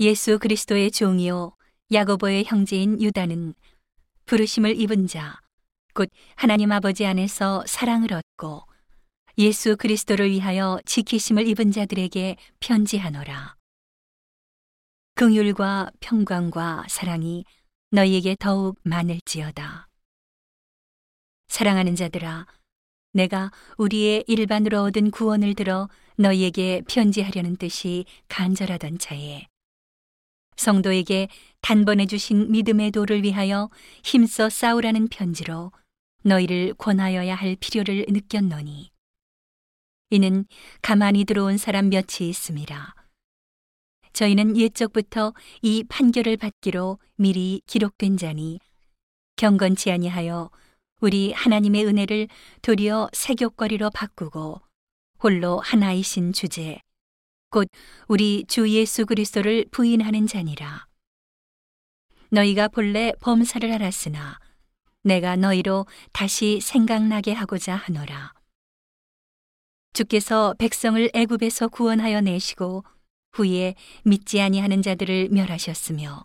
예수 그리스도의 종이요 야고보의 형제인 유다는 부르심을 입은 자, 곧 하나님 아버지 안에서 사랑을 얻고 예수 그리스도를 위하여 지키심을 입은 자들에게 편지하노라. 긍휼과 평강과 사랑이 너희에게 더욱 많을지어다. 사랑하는 자들아, 내가 우리의 일반으로 얻은 구원을 들어 너희에게 편지하려는 뜻이 간절하던 차에 성도에게 단번에 주신 믿음의 도를 위하여 힘써 싸우라는 편지로 너희를 권하여야 할 필요를 느꼈노니 이는 가만히 들어온 사람 몇이 있음이라. 저희는 옛적부터 이 판결을 받기로 미리 기록된 자니 경건치 아니하여 우리 하나님의 은혜를 도리어 세교거리로 바꾸고 홀로 하나이신 주제 곧 우리 주 예수 그리스도를 부인하는 자니라. 너희가 본래 범사를 알았으나 내가 너희로 다시 생각나게 하고자 하노라. 주께서 백성을 애굽에서 구원하여 내시고 후에 믿지 아니하는 자들을 멸하셨으며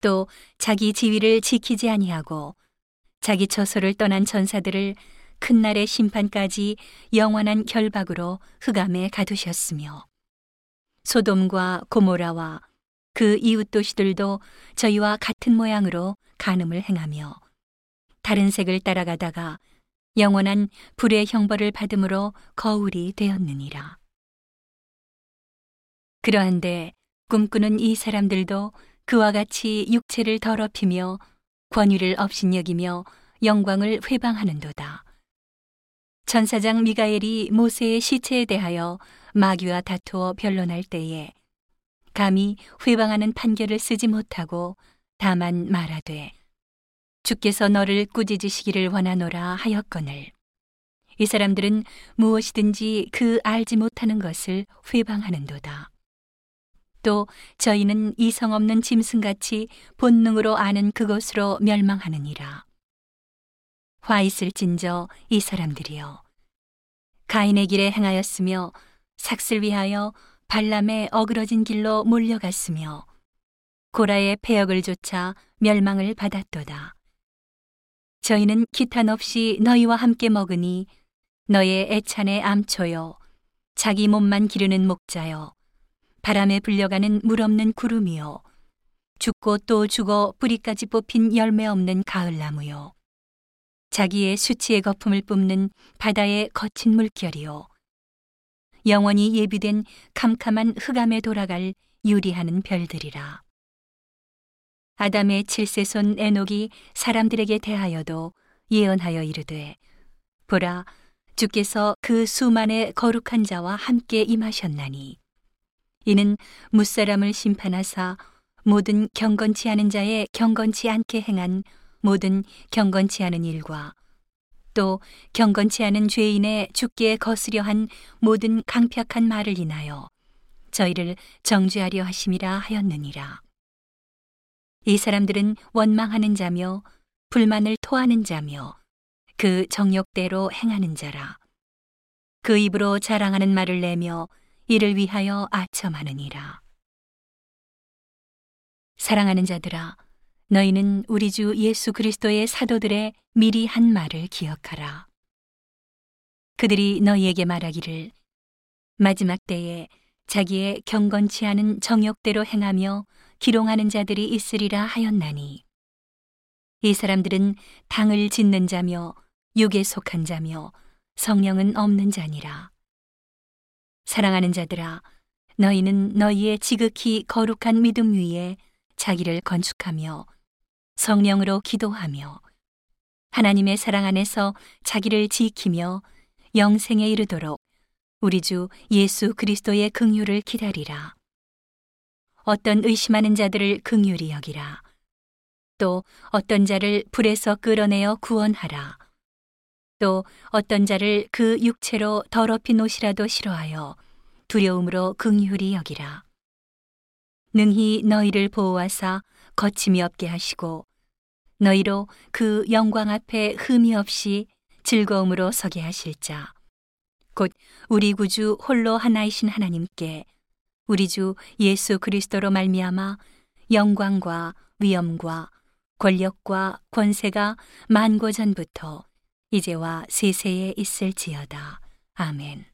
또 자기 지위를 지키지 아니하고 자기 처소를 떠난 전사들을 큰 날의 심판까지 영원한 결박으로 흑암에 가두셨으며 소돔과 고모라와 그 이웃 도시들도 저희와 같은 모양으로 간음을 행하며 다른 색을 따라가다가 영원한 불의 형벌을 받음으로 거울이 되었느니라. 그러한데 꿈꾸는 이 사람들도 그와 같이 육체를 더럽히며 권위를 업신여기며 영광을 회방하는도다. 천사장 미가엘이 모세의 시체에 대하여 마귀와 다투어 변론할 때에 감히 회방하는 판결을 쓰지 못하고 다만 말하되 주께서 너를 꾸짖으시기를 원하노라 하였거늘 이 사람들은 무엇이든지 그 알지 못하는 것을 회방하는도다. 또 저희는 이성 없는 짐승같이 본능으로 아는 그것으로 멸망하느니라. 화 있을진저 이 사람들이여 가인의 길에 행하였으며 삭슬 위하여 발람의 어그러진 길로 몰려갔으며 고라의 폐역을 쫓아 멸망을 받았도다. 저희는 기탄 없이 너희와 함께 먹으니 너의 애찬의 암초여 자기 몸만 기르는 목자여 바람에 불려가는 물 없는 구름이요 죽고 또 죽어 뿌리까지 뽑힌 열매 없는 가을나무요 자기의 수치의 거품을 뿜는 바다의 거친 물결이요. 영원히 예비된 캄캄한 흑암에 돌아갈 유리하는 별들이라. 아담의 칠세손 에녹이 사람들에게 대하여도 예언하여 이르되 보라 주께서 그 수만의 거룩한 자와 함께 임하셨나니 이는 무사람을 심판하사 모든 경건치 않은 자의 경건치 않게 행한 모든 경건치 않은 일과 또 경건치 않은 죄인의 죽기에 거스려 한 모든 강팍한 말을 인하여 저희를 정죄하려 하심이라 하였느니라. 이 사람들은 원망하는 자며 불만을 토하는 자며 그 정욕대로 행하는 자라. 그 입으로 자랑하는 말을 내며 이를 위하여 아첨하느니라. 사랑하는 자들아, 너희는 우리 주 예수 그리스도의 사도들의 미리 한 말을 기억하라. 그들이 너희에게 말하기를 마지막 때에 자기의 경건치 않은 정욕대로 행하며 기롱하는 자들이 있으리라 하였나니 이 사람들은 당을 짓는 자며 육에 속한 자며 성령은 없는 자니라. 사랑하는 자들아, 너희는 너희의 지극히 거룩한 믿음 위에 자기를 건축하며 성령으로 기도하며 하나님의 사랑 안에서 자기를 지키며 영생에 이르도록 우리 주 예수 그리스도의 긍휼을 기다리라. 어떤 의심하는 자들을 긍휼히 여기라. 또 어떤 자를 불에서 끌어내어 구원하라. 또 어떤 자를 그 육체로 더럽힌 옷이라도 싫어하여 두려움으로 긍휼히 여기라. 능히 너희를 보호하사 거침이 없게 하시고 너희로 그 영광 앞에 흠이 없이 즐거움으로 서게 하실 자 곧 우리 구주 홀로 하나이신 하나님께 우리 주 예수 그리스도로 말미암아 영광과 위엄과 권력과 권세가 만고 전부터 이제와 세세에 있을지어다. 아멘.